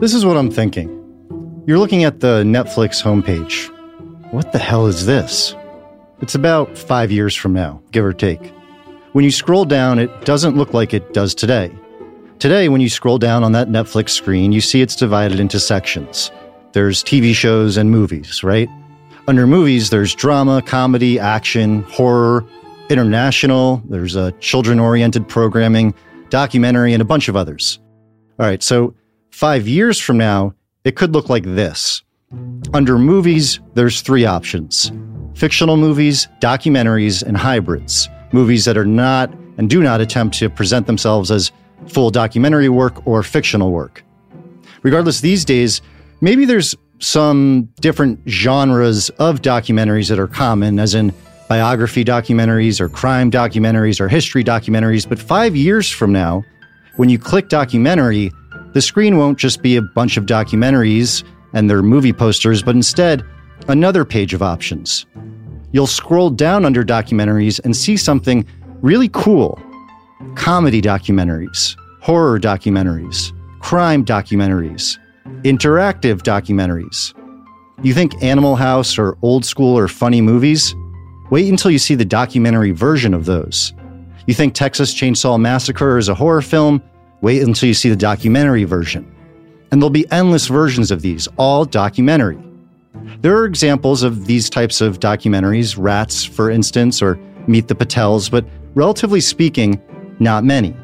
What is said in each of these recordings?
This is what I'm thinking. You're looking at the Netflix homepage. What the hell is this? It's about five years from now, give or take. When you scroll down, it doesn't look like it does today. Today, when you scroll down on that Netflix screen, you see it's divided into sections. There's TV shows and movies, right? Under movies, there's drama, comedy, action, horror, international, there's uh, a children oriented programming, documentary, and a bunch of others. All right, so Five years from now, it could look like this. Under movies, there's three options fictional movies, documentaries, and hybrids. Movies that are not and do not attempt to present themselves as full documentary work or fictional work. Regardless, these days, maybe there's some different genres of documentaries that are common, as in biography documentaries or crime documentaries or history documentaries. But five years from now, when you click documentary, the screen won't just be a bunch of documentaries and their movie posters, but instead another page of options. You'll scroll down under documentaries and see something really cool comedy documentaries, horror documentaries, crime documentaries, interactive documentaries. You think Animal House or old school or funny movies? Wait until you see the documentary version of those. You think Texas Chainsaw Massacre is a horror film? Wait until you see the documentary version. And there'll be endless versions of these, all documentary. There are examples of these types of documentaries, Rats, for instance, or Meet the Patels, but relatively speaking, not many.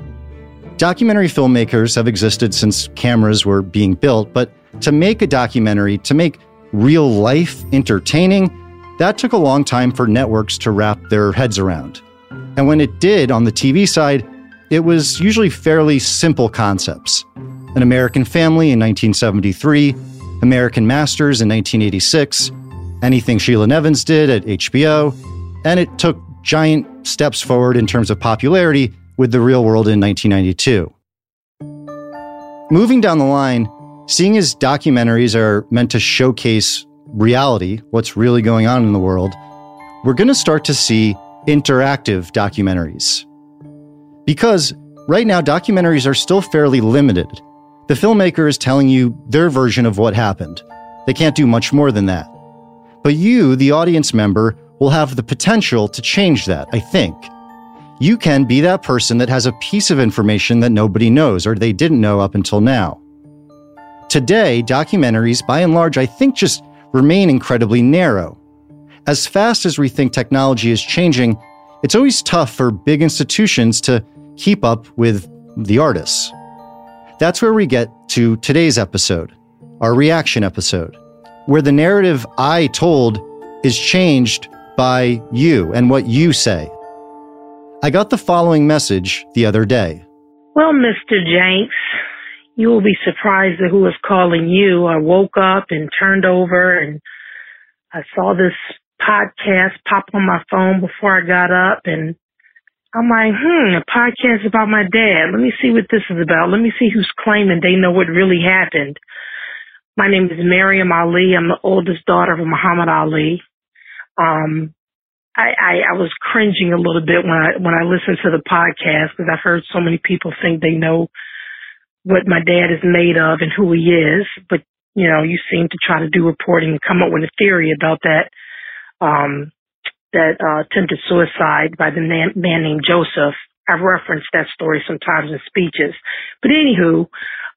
Documentary filmmakers have existed since cameras were being built, but to make a documentary, to make real life entertaining, that took a long time for networks to wrap their heads around. And when it did on the TV side, it was usually fairly simple concepts. An American Family in 1973, American Masters in 1986, anything Sheila Nevins did at HBO, and it took giant steps forward in terms of popularity with The Real World in 1992. Moving down the line, seeing as documentaries are meant to showcase reality, what's really going on in the world, we're going to start to see interactive documentaries. Because right now, documentaries are still fairly limited. The filmmaker is telling you their version of what happened. They can't do much more than that. But you, the audience member, will have the potential to change that, I think. You can be that person that has a piece of information that nobody knows or they didn't know up until now. Today, documentaries, by and large, I think just remain incredibly narrow. As fast as we think technology is changing, it's always tough for big institutions to keep up with the artists. That's where we get to today's episode, our reaction episode, where the narrative I told is changed by you and what you say. I got the following message the other day. Well, Mr. Jenks, you will be surprised at who is calling you. I woke up and turned over and I saw this podcast pop on my phone before I got up and I'm like, hmm, a podcast about my dad. Let me see what this is about. Let me see who's claiming they know what really happened. My name is Maryum Ali. I'm the oldest daughter of Muhammad Ali. Um, I, I, I was cringing a little bit when I when I listened to the podcast because I've heard so many people think they know what my dad is made of and who he is, but you know, you seem to try to do reporting and come up with a theory about that um, that uh, attempted suicide by the man, man named Joseph. I've referenced that story sometimes in speeches. But anywho,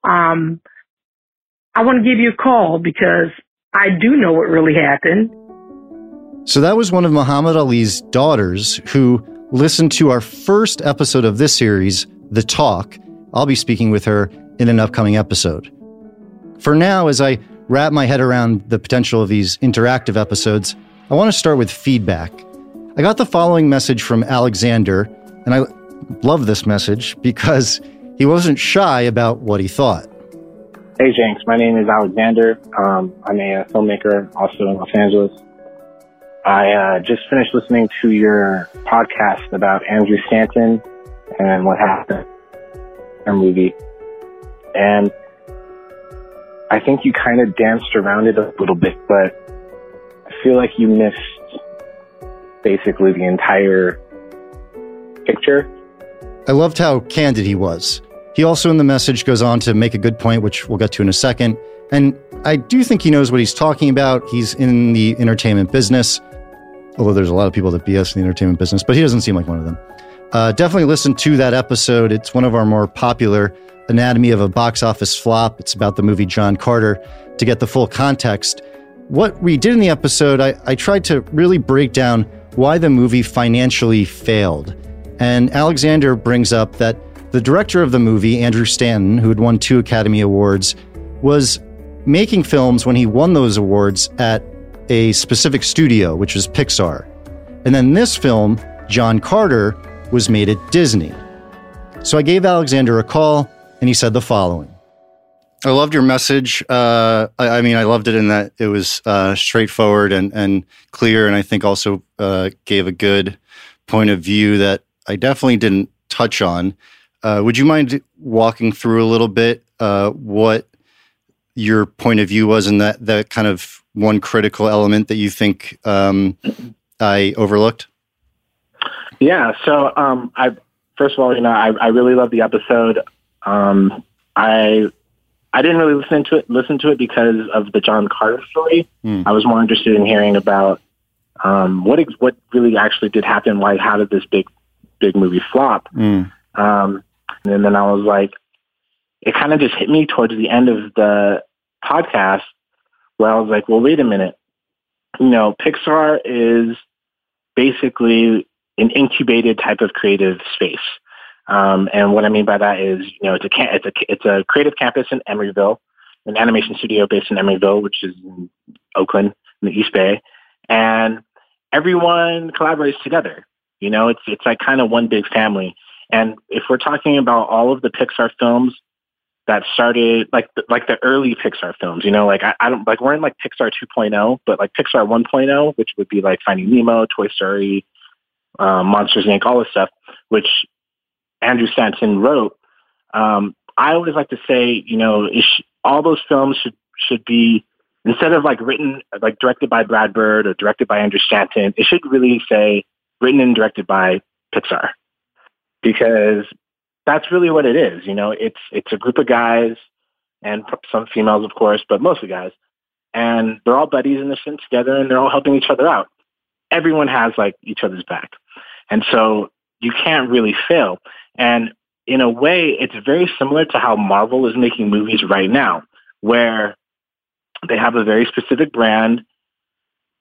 um, I want to give you a call because I do know what really happened. So that was one of Muhammad Ali's daughters who listened to our first episode of this series, The Talk. I'll be speaking with her in an upcoming episode. For now, as I wrap my head around the potential of these interactive episodes, I want to start with feedback. I got the following message from Alexander, and I love this message because he wasn't shy about what he thought. Hey, Jenks. My name is Alexander. Um, I'm a filmmaker also in Los Angeles. I uh, just finished listening to your podcast about Andrew Stanton and what happened in movie. And I think you kind of danced around it a little bit, but I feel like you missed basically the entire picture. I loved how candid he was. He also, in the message, goes on to make a good point, which we'll get to in a second. And I do think he knows what he's talking about. He's in the entertainment business, although there's a lot of people that BS in the entertainment business, but he doesn't seem like one of them. Uh, definitely listen to that episode. It's one of our more popular Anatomy of a Box Office Flop. It's about the movie John Carter to get the full context. What we did in the episode, I, I tried to really break down why the movie financially failed. And Alexander brings up that the director of the movie, Andrew Stanton, who had won two Academy Awards, was making films when he won those awards at a specific studio, which was Pixar. And then this film, John Carter, was made at Disney. So I gave Alexander a call and he said the following. I loved your message. Uh, I, I, mean, I loved it in that it was uh, straightforward and, and clear, and I think also uh, gave a good point of view that I definitely didn't touch on. Uh, would you mind walking through a little bit uh, what your point of view was in that that kind of one critical element that you think um, I overlooked? Yeah. So, um, I first of all, you know, I, I really love the episode. Um, I I didn't really listen to it listen to it because of the John Carter story. Mm. I was more interested in hearing about um, what ex- what really actually did happen. Why how did this big big movie flop? Mm. Um, and then I was like, it kind of just hit me towards the end of the podcast where I was like, well, wait a minute. You know, Pixar is basically an incubated type of creative space. Um, and what I mean by that is, you know, it's a, it's a, it's a creative campus in Emeryville, an animation studio based in Emeryville, which is in Oakland in the East Bay. And everyone collaborates together. You know, it's, it's like kind of one big family. And if we're talking about all of the Pixar films that started like the, like the early Pixar films, you know, like I, I don't like we're in like Pixar 2.0, but like Pixar 1.0, which would be like Finding Nemo, Toy Story, um, Monsters Inc., all this stuff, which Andrew Stanton wrote. Um, I always like to say, you know, sh- all those films should should be instead of like written like directed by Brad Bird or directed by Andrew Stanton, it should really say written and directed by Pixar because that's really what it is. You know, it's it's a group of guys and some females, of course, but mostly guys, and they're all buddies in this thing together, and they're all helping each other out. Everyone has like each other's back, and so you can't really fail. And in a way, it's very similar to how Marvel is making movies right now, where they have a very specific brand.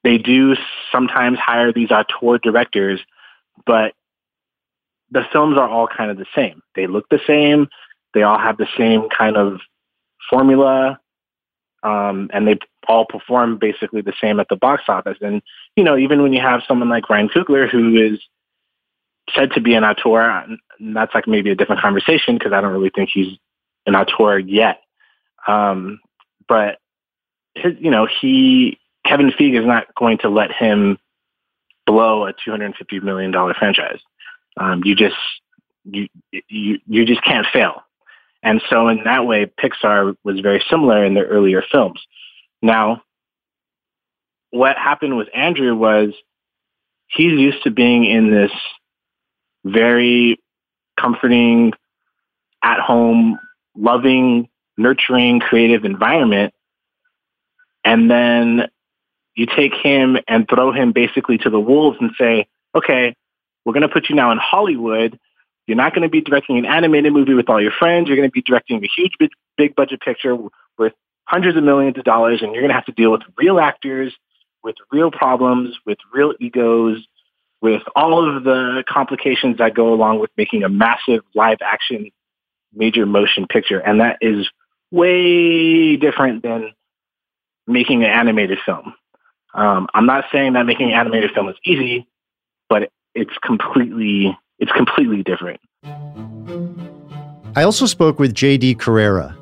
They do sometimes hire these auteur directors, but the films are all kind of the same. They look the same. They all have the same kind of formula. Um, and they all perform basically the same at the box office. And, you know, even when you have someone like Ryan Coogler, who is said to be an auteur, and that's like maybe a different conversation because I don't really think he's an auteur yet. Um, but his, you know, he Kevin Feige is not going to let him blow a two hundred and fifty million dollar franchise. Um, you just you you you just can't fail. And so in that way, Pixar was very similar in their earlier films. Now, what happened with Andrew was he's used to being in this very comforting, at home, loving, nurturing, creative environment. And then you take him and throw him basically to the wolves and say, okay, we're going to put you now in Hollywood. You're not going to be directing an animated movie with all your friends. You're going to be directing a huge, big, big budget picture with hundreds of millions of dollars, and you're going to have to deal with real actors, with real problems, with real egos, with all of the complications that go along with making a massive live action major motion picture. And that is way different than making an animated film. Um, I'm not saying that making an animated film is easy, but it's completely it's completely different. I also spoke with JD Carrera.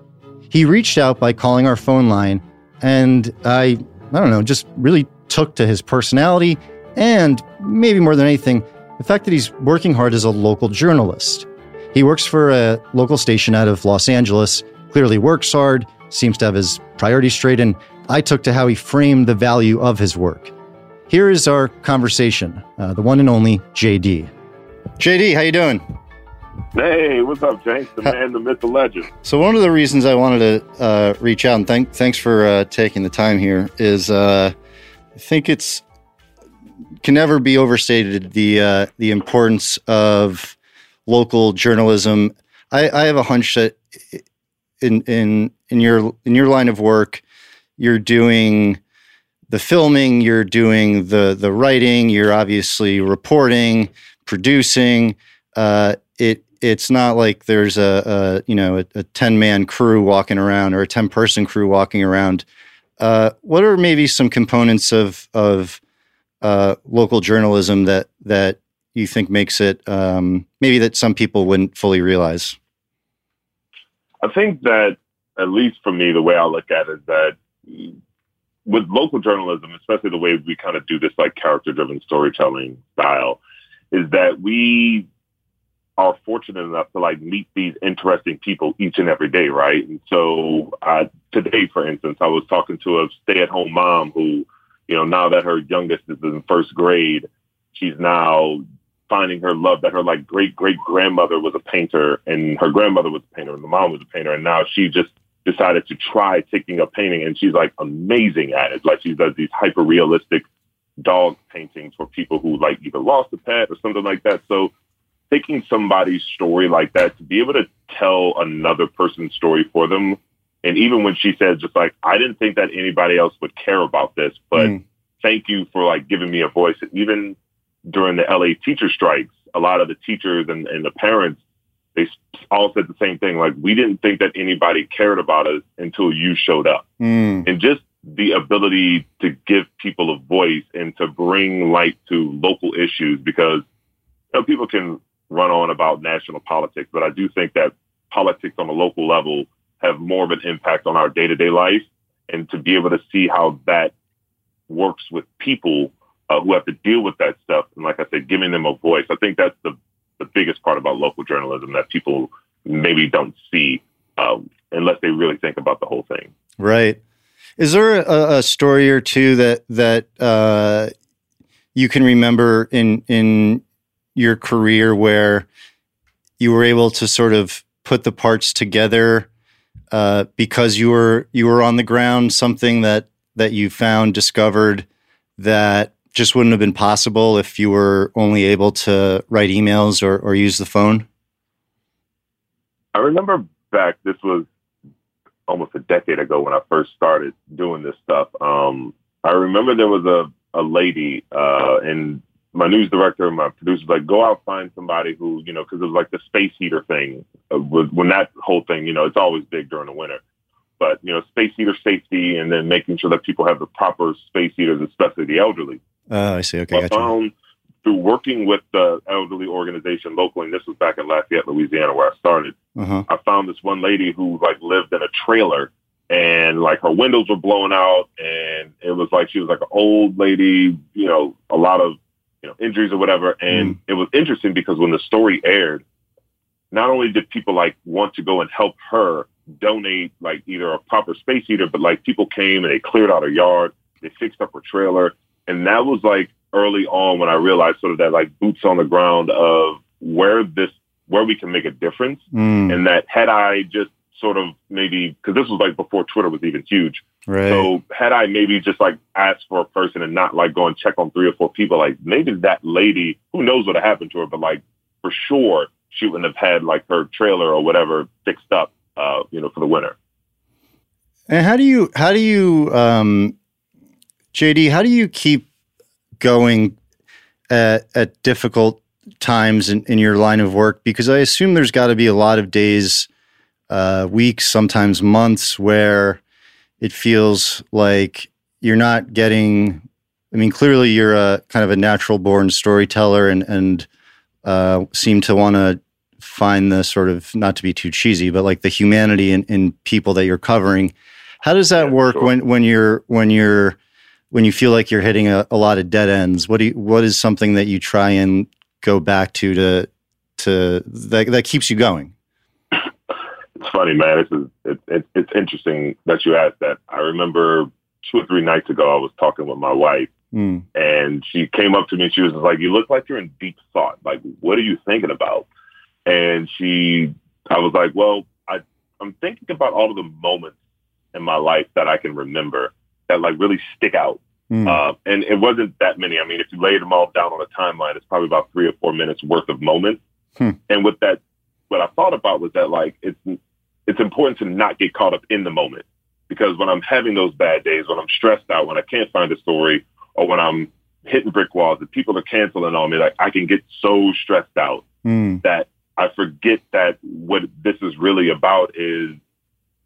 He reached out by calling our phone line, and I I don't know, just really took to his personality and maybe more than anything, the fact that he's working hard as a local journalist. He works for a local station out of Los Angeles, clearly works hard, seems to have his priorities straight, and I took to how he framed the value of his work. Here is our conversation, uh, the one and only JD. JD, how you doing? Hey, what's up, James? The man, the myth, the legend. So one of the reasons I wanted to uh, reach out and thank thanks for uh, taking the time here is uh, I think it's can never be overstated the uh, the importance of local journalism. I, I have a hunch that in in in your in your line of work, you're doing the filming, you're doing the the writing, you're obviously reporting, producing. Uh, it it's not like there's a, a you know a, 10 man crew walking around or a 10 person crew walking around uh, what are maybe some components of of uh, local journalism that that you think makes it um, maybe that some people wouldn't fully realize i think that at least for me the way i look at it is that with local journalism especially the way we kind of do this like character driven storytelling style is that we are fortunate enough to like meet these interesting people each and every day, right? And so uh, today, for instance, I was talking to a stay-at-home mom who, you know, now that her youngest is in first grade, she's now finding her love that her like great great grandmother was a painter and her grandmother was a painter and the mom was a painter and now she just decided to try taking up painting and she's like amazing at it. Like she does these hyper realistic dog paintings for people who like either lost a pet or something like that. So taking somebody's story like that to be able to tell another person's story for them. And even when she said, just like, I didn't think that anybody else would care about this, but mm. thank you for like giving me a voice. even during the LA teacher strikes, a lot of the teachers and, and the parents, they all said the same thing. Like, we didn't think that anybody cared about us until you showed up. Mm. And just the ability to give people a voice and to bring light to local issues because you know, people can run on about national politics, but I do think that politics on a local level have more of an impact on our day to day life. And to be able to see how that works with people uh, who have to deal with that stuff, and like I said, giving them a voice, I think that's the, the biggest part about local journalism that people maybe don't see um, unless they really think about the whole thing. Right. Is there a, a story or two that that uh, you can remember in in your career where you were able to sort of put the parts together uh, because you were you were on the ground something that that you found discovered that just wouldn't have been possible if you were only able to write emails or, or use the phone? I remember back this was almost a decade ago when i first started doing this stuff. Um, i remember there was a, a lady uh, in my news director and my producers like go out find somebody who you know because it was like the space heater thing uh, when that whole thing you know it's always big during the winter. But you know space heater safety and then making sure that people have the proper space heaters especially the elderly. Uh, i see. Okay I found through working with the elderly organization locally and this was back in lafayette louisiana where i started uh-huh. i found this one lady who like lived in a trailer and like her windows were blown out and it was like she was like an old lady you know a lot of you know, injuries or whatever. And mm. it was interesting because when the story aired, not only did people like want to go and help her donate like either a proper space heater, but like people came and they cleared out her yard, they fixed up her trailer. And that was like early on when I realized sort of that like boots on the ground of where this, where we can make a difference. Mm. And that had I just sort of maybe because this was like before Twitter was even huge. Right. So had I maybe just like asked for a person and not like go and check on three or four people, like maybe that lady, who knows what happened to her, but like for sure she wouldn't have had like her trailer or whatever fixed up, uh, you know, for the winter. And how do you how do you um, JD? How do you keep going at, at difficult times in, in your line of work? Because I assume there's got to be a lot of days uh, weeks, sometimes months, where it feels like you're not getting. I mean, clearly you're a kind of a natural born storyteller, and and uh, seem to want to find the sort of not to be too cheesy, but like the humanity in, in people that you're covering. How does that yeah, work sure. when when you're when you're when you feel like you're hitting a, a lot of dead ends? What do you, what is something that you try and go back to to to that that keeps you going? It's funny, man. This is it, it, it's interesting that you asked that. I remember two or three nights ago, I was talking with my wife, mm. and she came up to me. and She was like, "You look like you're in deep thought. Like, what are you thinking about?" and she, I was like, well, I, I'm thinking about all of the moments in my life that I can remember that like really stick out. Mm. Uh, and it wasn't that many. I mean, if you laid them all down on a timeline, it's probably about three or four minutes worth of moments. Hmm. And with that, what I thought about was that like it's it's important to not get caught up in the moment because when I'm having those bad days, when I'm stressed out, when I can't find a story, or when I'm hitting brick walls and people are canceling on me, like I can get so stressed out mm. that I forget that what this is really about is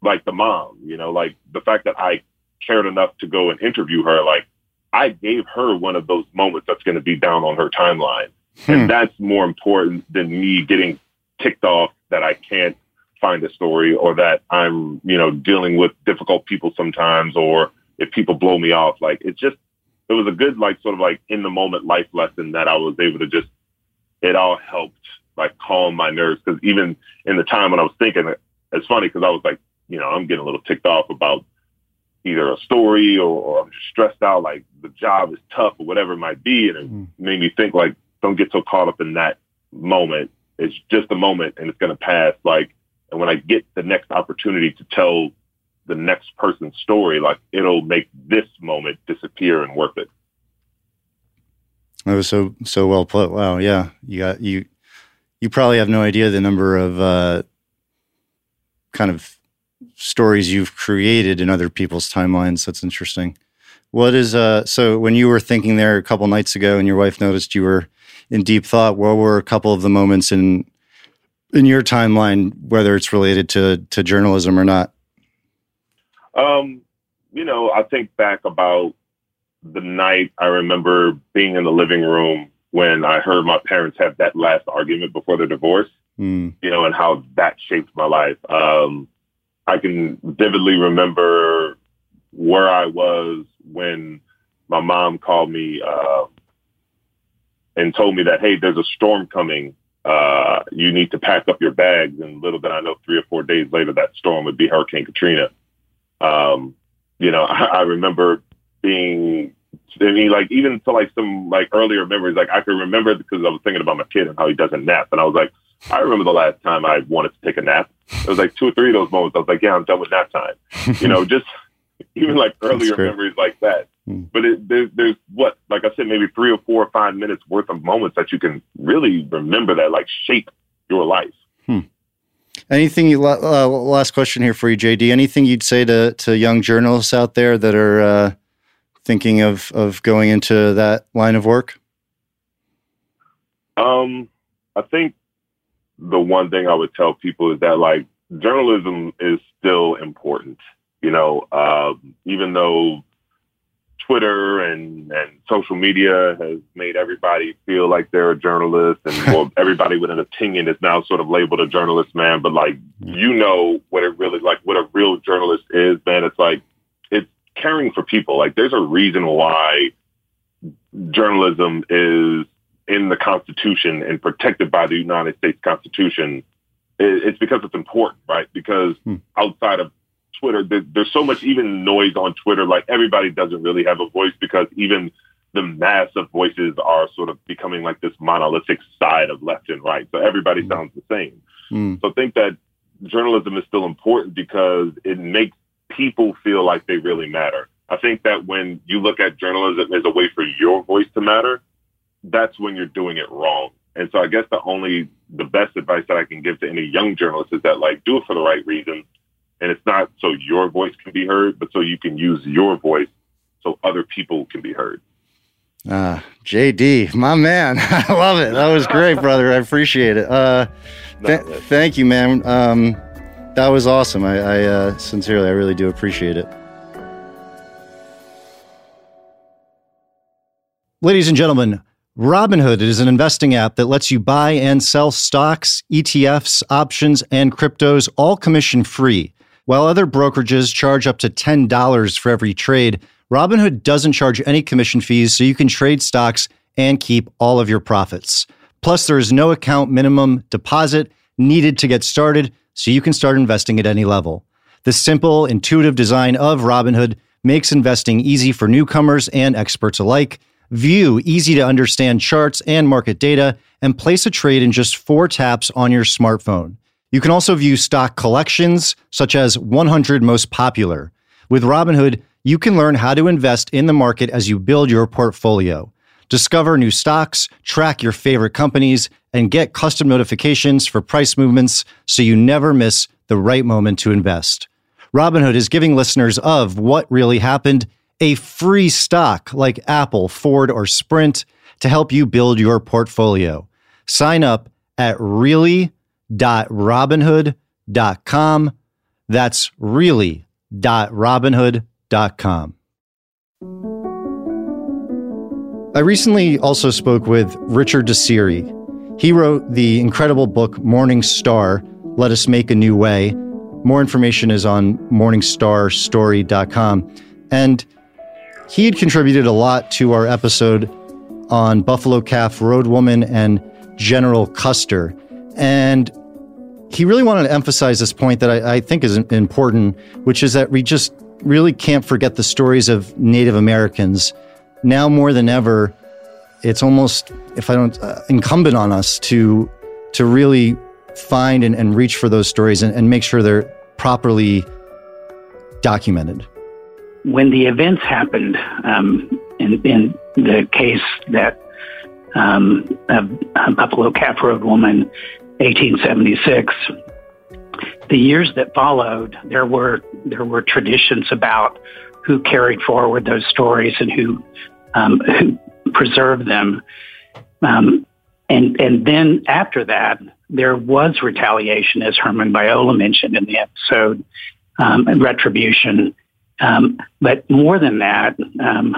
like the mom, you know, like the fact that I cared enough to go and interview her, like I gave her one of those moments that's going to be down on her timeline. Hmm. And that's more important than me getting ticked off that I can't find a story or that I'm, you know, dealing with difficult people sometimes or if people blow me off. Like it's just it was a good like sort of like in the moment life lesson that I was able to just it all helped like calm my nerves because even in the time when I was thinking it's funny because I was like you know I'm getting a little ticked off about either a story or, or, I'm just stressed out like the job is tough or whatever it might be and it mm. made me think like don't get so caught up in that moment it's just a moment and it's going to pass like and when I get the next opportunity to tell the next person's story, like it'll make this moment disappear and worth it. That was so so well put. Wow, yeah, you got you. You probably have no idea the number of uh, kind of stories you've created in other people's timelines. That's interesting. What is uh? So when you were thinking there a couple nights ago, and your wife noticed you were in deep thought, what were a couple of the moments in in your timeline, whether it's related to to journalism or not? Um, you know, I think back about the night I remember being in the living room when I heard my parents have that last argument before their divorce. Mm. You know, and how that shaped my life. Um, I can vividly remember where I was when my mom called me uh, and told me that, hey, there's a storm coming uh, you need to pack up your bags. And little did I know, three or four days later, that storm would be Hurricane Katrina. Um, you know, I, I remember being, I mean, like even to like some like earlier memories, like I can remember because I was thinking about my kid and how he doesn't nap, and I was like, I remember the last time I wanted to take a nap. It was like two or three of those moments. I was like, yeah, I'm done with nap time. you know, just even like earlier memories like that. Hmm. But it, there, there's what, like I said, maybe three or four or five minutes worth of moments that you can really remember that like shape your life. Hmm. Anything you, uh, last question here for you, JD, anything you'd say to, to young journalists out there that are uh, thinking of, of going into that line of work? Um, I think the one thing I would tell people is that like journalism is still important. You know, uh, even though Twitter and, and social media has made everybody feel like they're a journalist and well, everybody with an opinion is now sort of labeled a journalist, man. But like, you know what it really, like what a real journalist is, man. It's like, it's caring for people. Like there's a reason why journalism is in the Constitution and protected by the United States Constitution. It's because it's important, right? Because hmm. outside of Twitter, there, there's so much even noise on Twitter. Like everybody doesn't really have a voice because even the mass of voices are sort of becoming like this monolithic side of left and right. So everybody mm. sounds the same. Mm. So I think that journalism is still important because it makes people feel like they really matter. I think that when you look at journalism as a way for your voice to matter, that's when you're doing it wrong. And so I guess the only, the best advice that I can give to any young journalist is that like, do it for the right reason and it's not so your voice can be heard, but so you can use your voice so other people can be heard. Ah, JD, my man. I love it. That was great, brother. I appreciate it. Uh, th- thank you, man. Um, that was awesome. I, I uh, sincerely, I really do appreciate it. Ladies and gentlemen, Robinhood is an investing app that lets you buy and sell stocks, ETFs, options, and cryptos all commission free. While other brokerages charge up to $10 for every trade, Robinhood doesn't charge any commission fees, so you can trade stocks and keep all of your profits. Plus, there is no account minimum deposit needed to get started, so you can start investing at any level. The simple, intuitive design of Robinhood makes investing easy for newcomers and experts alike. view easy to understand charts and market data, and place a trade in just four taps on your smartphone. You can also view stock collections, such as 100 most popular. With Robinhood, you can learn how to invest in the market as you build your portfolio. Discover new stocks, track your favorite companies, and get custom notifications for price movements so you never miss the right moment to invest. Robinhood is giving listeners of What Really Happened a free stock like Apple, Ford, or Sprint to help you build your portfolio. Sign up at really.robinhood.com. That's really.robinhood.com. I recently also spoke with Richard Desiri. He wrote the incredible book Morning Star Let Us Make a New Way. More information is on morningstarstory.com. And he had contributed a lot to our episode on Buffalo Calf Road Woman and General Custer. And he really wanted to emphasize this point that I, I, think is important, which is that we just really can't forget the stories of Native Americans. Now more than ever, it's almost, if I don't, uh, incumbent on us to to really find and, and reach for those stories and, and make sure they're properly documented. When the events happened, um, in, in the case that um, a Buffalo Calf Road woman, 1876. The years that followed, there were there were traditions about who carried forward those stories and who um, who preserved them. Um, and and then after that, there was retaliation, as Herman Viola mentioned in the episode, um, retribution. Um, but more than that, um,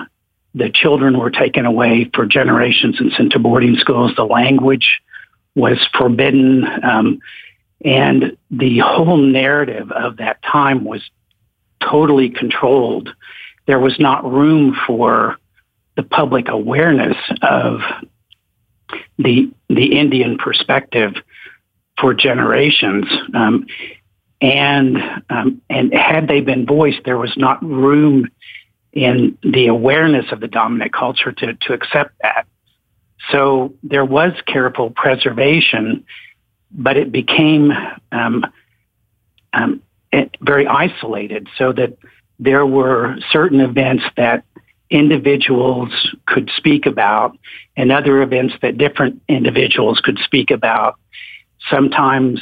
the children were taken away for generations and sent to boarding schools. The language was forbidden. Um, and the whole narrative of that time was totally controlled. There was not room for the public awareness of the the Indian perspective for generations. Um, and um, and had they been voiced, there was not room in the awareness of the dominant culture to, to accept that. So there was careful preservation, but it became um, um, very isolated so that there were certain events that individuals could speak about and other events that different individuals could speak about, sometimes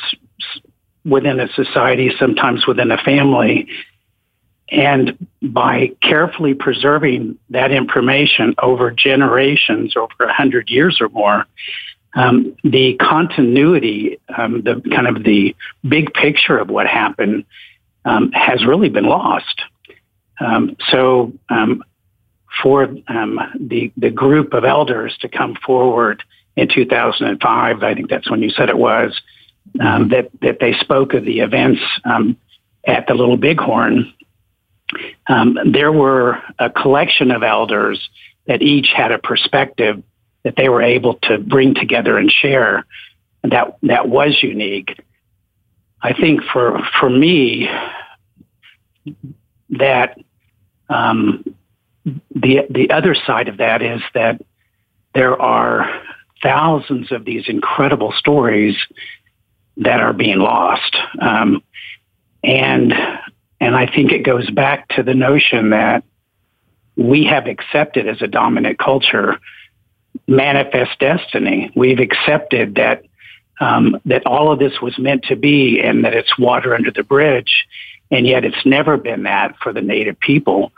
within a society, sometimes within a family. And by carefully preserving that information over generations, over a hundred years or more, um, the continuity, um, the kind of the big picture of what happened um, has really been lost. Um, so um, for um, the the group of elders to come forward in 2005, I think that's when you said it was that that they spoke of the events at the Little Bighorn um, there were a collection of elders that each had a perspective that they were able to bring together and share that that was unique. I think for for me that um, the the other side of that is that there are thousands of these incredible stories that are being lost, um, and and I think it goes back to the notion that we have accepted as a dominant culture manifest destiny. We've accepted that um, that all of this was meant to be, and that it's water under the bridge, and yet it's never been that for the native people.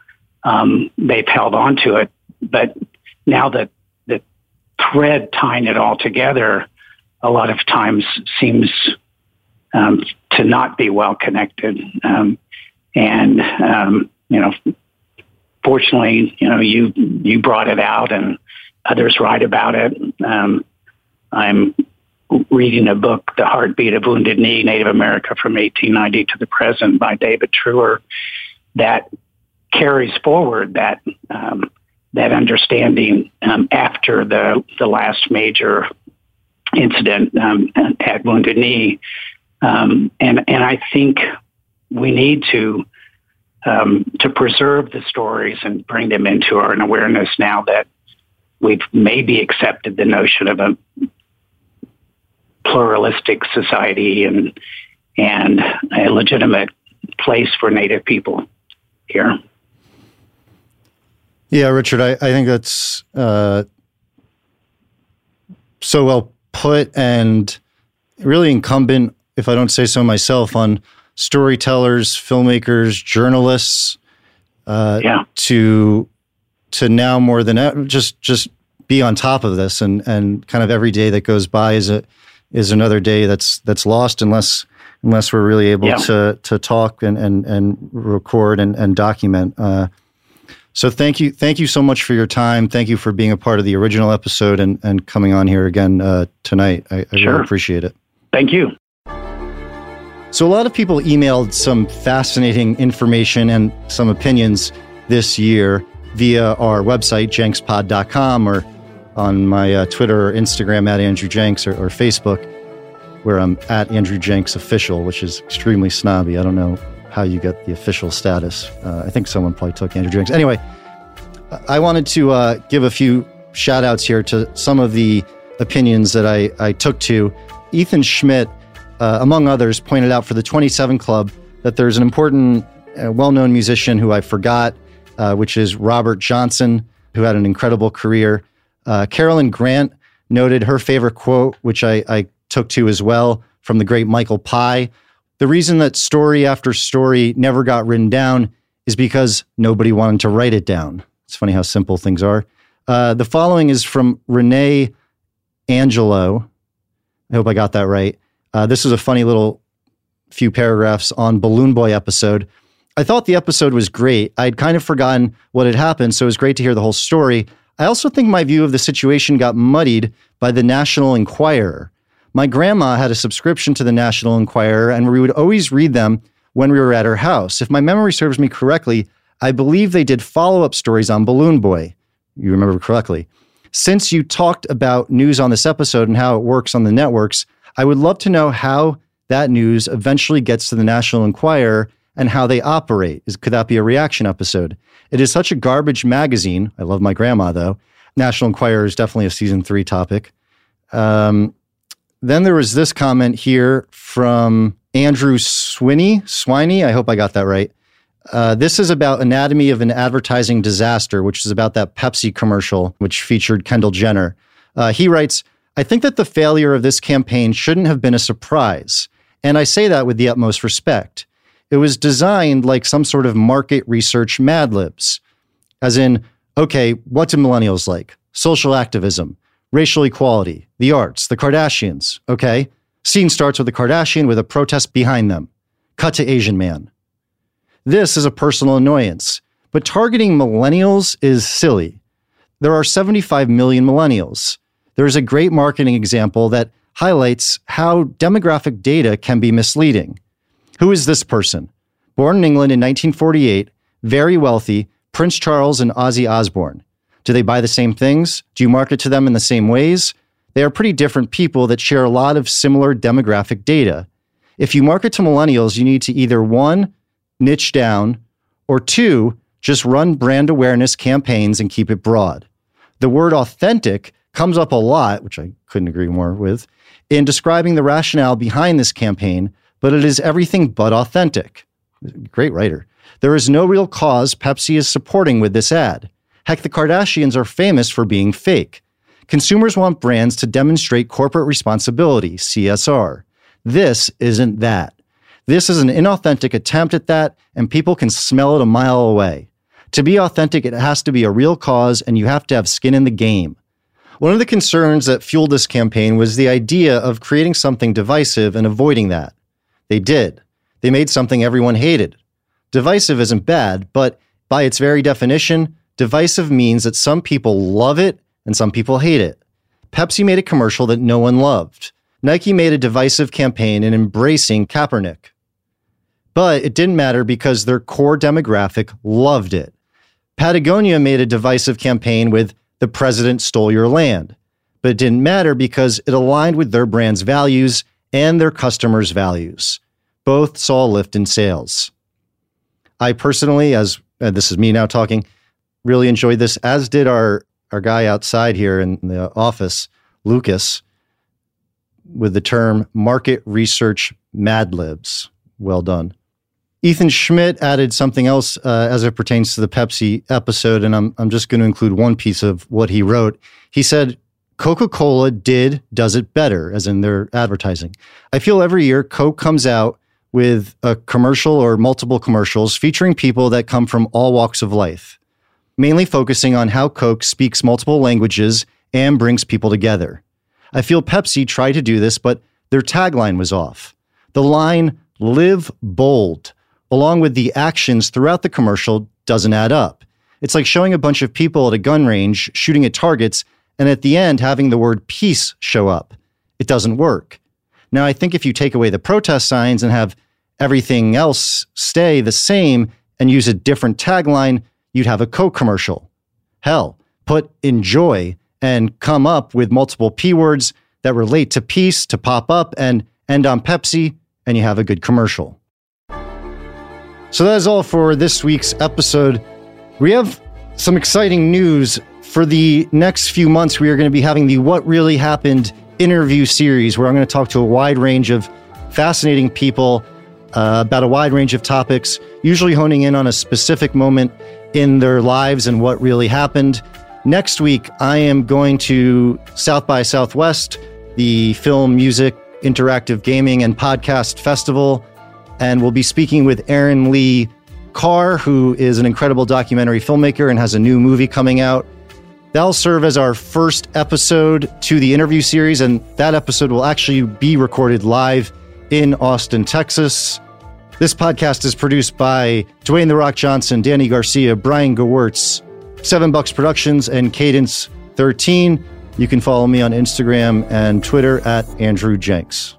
Um, they've held on to it, but now that the thread tying it all together, a lot of times seems um, to not be well connected. Um, and, um, you know, fortunately, you know, you, you brought it out and others write about it. Um, I'm reading a book, The Heartbeat of Wounded Knee, Native America from 1890 to the present by David Treuer, that carries forward that, um, that understanding um, after the, the last major incident um, at Wounded Knee. Um, and, and I think we need to um, to preserve the stories and bring them into our awareness now that we've maybe accepted the notion of a pluralistic society and and a legitimate place for Native people here. Yeah, Richard, I, I think that's uh, so well put and really incumbent, if I don't say so myself, on storytellers, filmmakers, journalists, uh, yeah. to to now more than ever, just just be on top of this and and kind of every day that goes by is a is another day that's that's lost unless unless we're really able Yeah. to to talk and and and record and and document. Uh, so thank you thank you so much for your time. Thank you for being a part of the original episode and and coming on here again uh, tonight. I, I Sure. really appreciate it. Thank you. So, a lot of people emailed some fascinating information and some opinions this year via our website, jenkspod.com, or on my uh, Twitter or Instagram at Andrew Jenks or, or Facebook, where I'm at Andrew Jenks Official, which is extremely snobby. I don't know how you get the official status. Uh, I think someone probably took Andrew Jenks. Anyway, I wanted to uh, give a few shout outs here to some of the opinions that I, I took to. Ethan Schmidt, uh, among others, pointed out for the 27 Club that there's an important, uh, well known musician who I forgot, uh, which is Robert Johnson, who had an incredible career. Uh, Carolyn Grant noted her favorite quote, which I, I took to as well from the great Michael Pye. The reason that story after story never got written down is because nobody wanted to write it down. It's funny how simple things are. Uh, the following is from Renee Angelo. I hope I got that right. Uh, this is a funny little few paragraphs on Balloon Boy episode. I thought the episode was great. I'd kind of forgotten what had happened, so it was great to hear the whole story. I also think my view of the situation got muddied by the National Enquirer. My grandma had a subscription to the National Enquirer, and we would always read them when we were at her house. If my memory serves me correctly, I believe they did follow up stories on Balloon Boy. You remember correctly. Since you talked about news on this episode and how it works on the networks, I would love to know how that news eventually gets to the National Enquirer and how they operate. Is, could that be a reaction episode? It is such a garbage magazine. I love my grandma, though. National Enquirer is definitely a season three topic. Um, then there was this comment here from Andrew Swinney. Swiney, I hope I got that right. Uh, this is about Anatomy of an Advertising Disaster, which is about that Pepsi commercial, which featured Kendall Jenner. Uh, he writes, I think that the failure of this campaign shouldn't have been a surprise. And I say that with the utmost respect. It was designed like some sort of market research Mad Libs, as in, okay, what do millennials like? Social activism, racial equality, the arts, the Kardashians. Okay. Scene starts with a Kardashian with a protest behind them. Cut to Asian man. This is a personal annoyance, but targeting millennials is silly. There are 75 million millennials. There is a great marketing example that highlights how demographic data can be misleading. Who is this person? Born in England in 1948, very wealthy, Prince Charles and Ozzy Osbourne. Do they buy the same things? Do you market to them in the same ways? They are pretty different people that share a lot of similar demographic data. If you market to millennials, you need to either one, niche down, or two, just run brand awareness campaigns and keep it broad. The word authentic comes up a lot, which I couldn't agree more with, in describing the rationale behind this campaign, but it is everything but authentic. Great writer. There is no real cause Pepsi is supporting with this ad. Heck, the Kardashians are famous for being fake. Consumers want brands to demonstrate corporate responsibility, CSR. This isn't that. This is an inauthentic attempt at that, and people can smell it a mile away. To be authentic, it has to be a real cause, and you have to have skin in the game. One of the concerns that fueled this campaign was the idea of creating something divisive and avoiding that. They did. They made something everyone hated. Divisive isn't bad, but by its very definition, divisive means that some people love it and some people hate it. Pepsi made a commercial that no one loved. Nike made a divisive campaign in embracing Kaepernick. But it didn't matter because their core demographic loved it. Patagonia made a divisive campaign with The President Stole Your Land. But it didn't matter because it aligned with their brand's values and their customers' values. Both saw a lift in sales. I personally, as uh, this is me now talking, really enjoyed this, as did our our guy outside here in the office, Lucas, with the term market research mad libs. Well done. Ethan Schmidt added something else uh, as it pertains to the Pepsi episode, and I'm, I'm just going to include one piece of what he wrote. He said, Coca Cola did, does it better, as in their advertising. I feel every year Coke comes out with a commercial or multiple commercials featuring people that come from all walks of life, mainly focusing on how Coke speaks multiple languages and brings people together. I feel Pepsi tried to do this, but their tagline was off. The line, live bold, along with the actions throughout the commercial doesn't add up. It's like showing a bunch of people at a gun range shooting at targets and at the end having the word peace show up. It doesn't work. Now, I think if you take away the protest signs and have everything else stay the same and use a different tagline, you'd have a Coke commercial. Hell, put enjoy and come up with multiple P words that relate to peace to pop up and end on Pepsi, and you have a good commercial. So that is all for this week's episode. We have some exciting news for the next few months. We are going to be having the What Really Happened interview series where I'm going to talk to a wide range of fascinating people uh, about a wide range of topics, usually honing in on a specific moment in their lives and what really happened. Next week, I am going to South by Southwest, the film, music, interactive gaming, and podcast festival and we'll be speaking with Erin Lee Carr, who is an incredible documentary filmmaker and has a new movie coming out. That'll serve as our first episode to the interview series, and that episode will actually be recorded live in Austin, Texas. This podcast is produced by Dwayne The Rock Johnson, Dany Garcia, Brian Gewirtz, Seven Bucks Productions, and Cadence 13. You can follow me on Instagram and Twitter at Andrew Jenks.